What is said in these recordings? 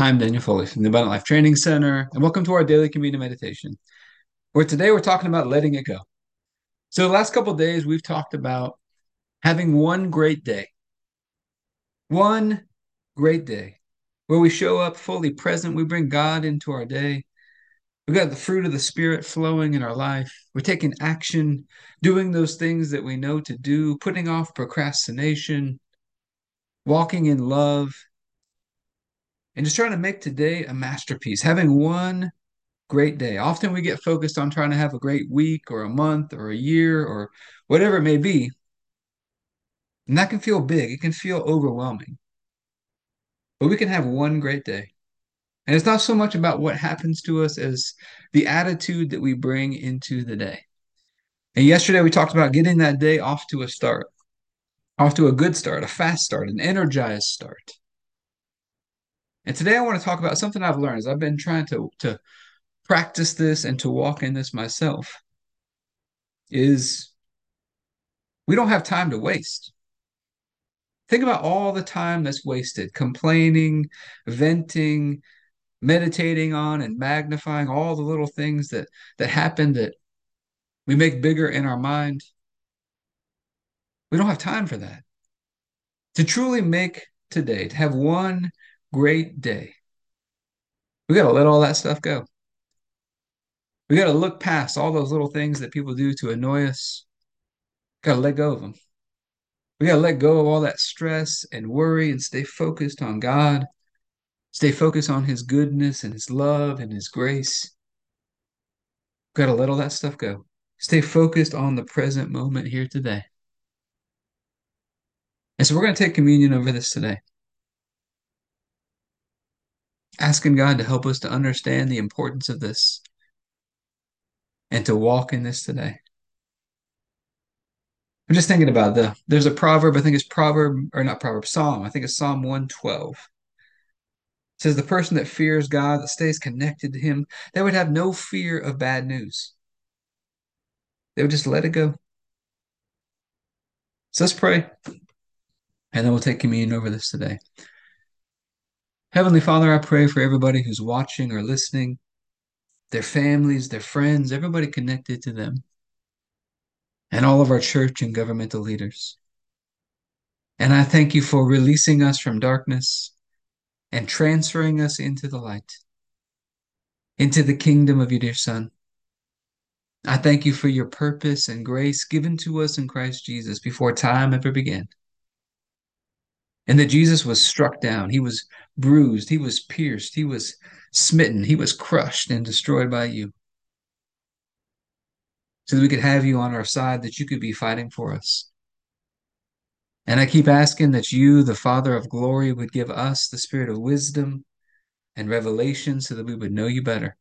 Hi, I'm Daniel Foley from the Abundant Life Training Center, and welcome to our daily communion meditation, where today we're talking about letting it go. So, the last couple days, we've talked about having one great day. One great day where we show up fully present. We bring God into our day. We've got the fruit of the Spirit flowing in our life. We're taking action, doing those things that we know to do, putting off procrastination, walking in love, and just trying to make today a masterpiece, having one great day. Often we get focused on trying to have a great week or a month or a year or whatever it may be. And that can feel big, it can feel overwhelming. But we can have one great day. And it's not so much about what happens to us as the attitude that we bring into the day. And yesterday we talked about getting that day off to a start, off to a good start, a fast start, an energized start. And today I want to talk about something I've learned as I've been trying to, to practice this and to walk in this myself is we don't have time to waste. Think about all the time that's wasted complaining, venting, meditating on and magnifying all the little things that that happen that we make bigger in our mind. We don't have time for that. To truly make today, to have one great day, we got to let all that stuff go. We got to look past all those little things that people do to annoy us. Got to let go of them. We got to let go of all that stress and worry and stay focused on God. Stay focused on His goodness and His love and His grace. Got to let all that stuff go. Stay focused on the present moment here today. And so we're going to take communion over this today. Asking God to help us to understand the importance of this and to walk in this today. I'm just thinking about the there's a proverb, I think it's proverb or not proverb, Psalm. I think it's Psalm 112. It says the person that fears God, that stays connected to him, they would have no fear of bad news. They would just let it go. So let's pray. And then we'll take communion over this today. Heavenly Father, I pray for everybody who's watching or listening, their families, their friends, everybody connected to them, and all of our church and governmental leaders. And I thank you for releasing us from darkness and transferring us into the light, into the kingdom of your dear Son. I thank you for your purpose and grace given to us in Christ Jesus before time ever began. And that Jesus was struck down, he was bruised, he was pierced, he was smitten, he was crushed and destroyed by you. So that we could have you on our side, that you could be fighting for us. And I keep asking that you, the Father of glory, would give us the spirit of wisdom and revelation so that we would know you better.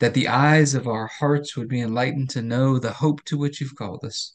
That the eyes of our hearts would be enlightened to know the hope to which you've called us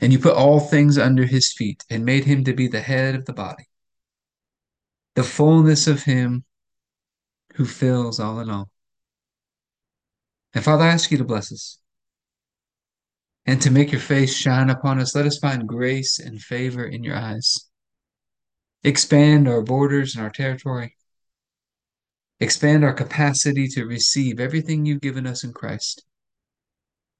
And you put all things under his feet and made him to be the head of the body, the fullness of him who fills all in all. And Father, I ask you to bless us and to make your face shine upon us. Let us find grace and favor in your eyes. Expand our borders and our territory. Expand our capacity to receive everything you've given us in Christ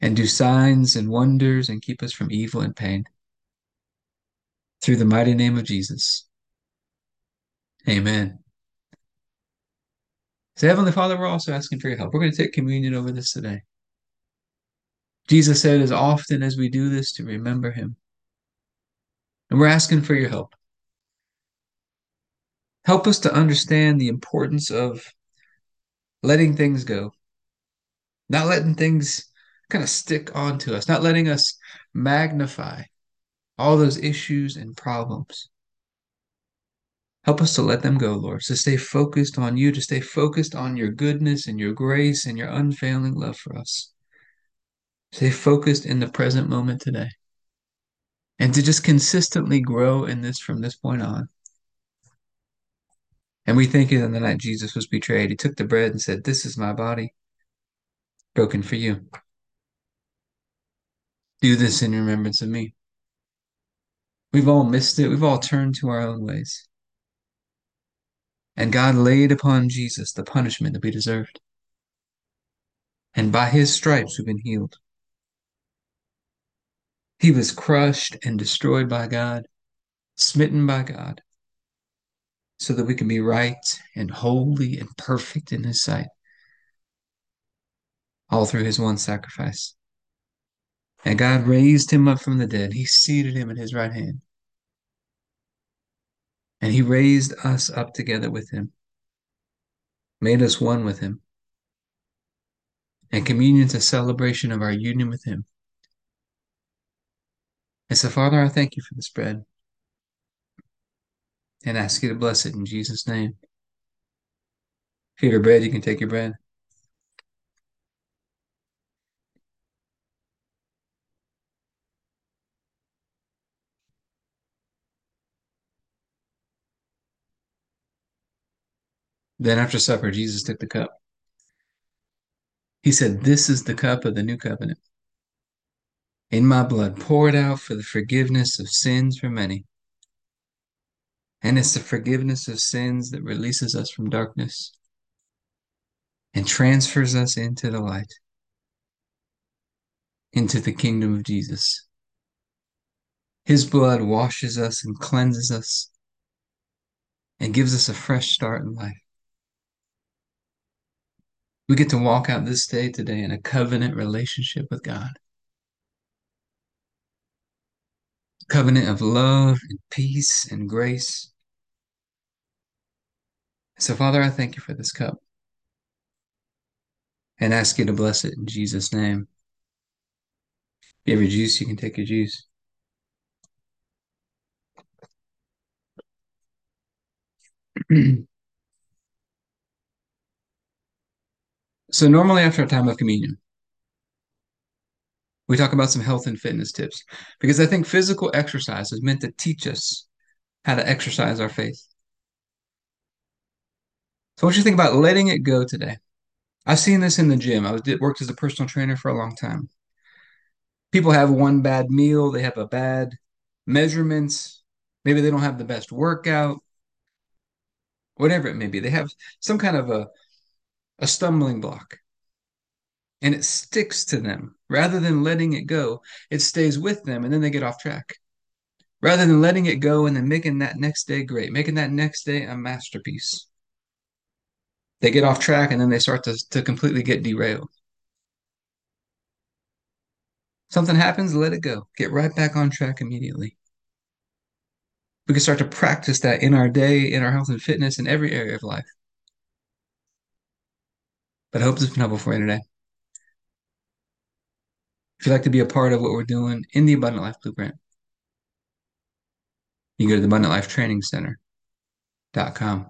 and do signs and wonders and keep us from evil and pain. Through the mighty name of Jesus. Amen. So, Heavenly Father, we're also asking for your help. We're going to take communion over this today. Jesus said, as often as we do this, to remember him. And we're asking for your help. Help us to understand the importance of letting things go, not letting things kind of stick onto us, not letting us magnify all those issues and problems. Help us to let them go, Lord, to stay focused on you, to stay focused on your goodness and your grace and your unfailing love for us. Stay focused in the present moment today. And to just consistently grow in this from this point on. And we think in the night Jesus was betrayed, he took the bread and said, This is my body, broken for you. Do this in remembrance of me. We've all missed it. We've all turned to our own ways. And God laid upon Jesus the punishment that we deserved. And by his stripes we've been healed. He was crushed and destroyed by God, smitten by God, so that we can be right and holy and perfect in his sight, all through his one sacrifice. And God raised him up from the dead. He seated him at his right hand. And he raised us up together with him, made us one with him. And communion is a celebration of our union with him. And so, Father, I thank you for this bread and ask you to bless it in Jesus' name. If you have your bread, you can take your bread. Then after supper, Jesus took the cup. He said, This is the cup of the new covenant. In my blood, poured out for the forgiveness of sins for many. And it's the forgiveness of sins that releases us from darkness and transfers us into the light, into the kingdom of Jesus. His blood washes us and cleanses us and gives us a fresh start in life. We get to walk out this day today in a covenant relationship with God. Covenant of love and peace and grace. So, Father, I thank you for this cup and ask you to bless it in Jesus' name. If you have your juice, you can take your juice. so, normally after a time of communion, we talk about some health and fitness tips because I think physical exercise is meant to teach us how to exercise our faith. So, what you think about letting it go today? I've seen this in the gym. I was, worked as a personal trainer for a long time. People have one bad meal, they have a bad measurements, maybe they don't have the best workout, whatever it may be. They have some kind of a, a stumbling block and it sticks to them rather than letting it go. It stays with them and then they get off track. Rather than letting it go and then making that next day great, making that next day a masterpiece. They get off track and then they start to, to completely get derailed. Something happens, let it go. Get right back on track immediately. We can start to practice that in our day, in our health and fitness, in every area of life. But I hope this has been helpful for you today. If you'd like to be a part of what we're doing in the Abundant Life Blueprint, you can go to the Abundant Life Training Center.com.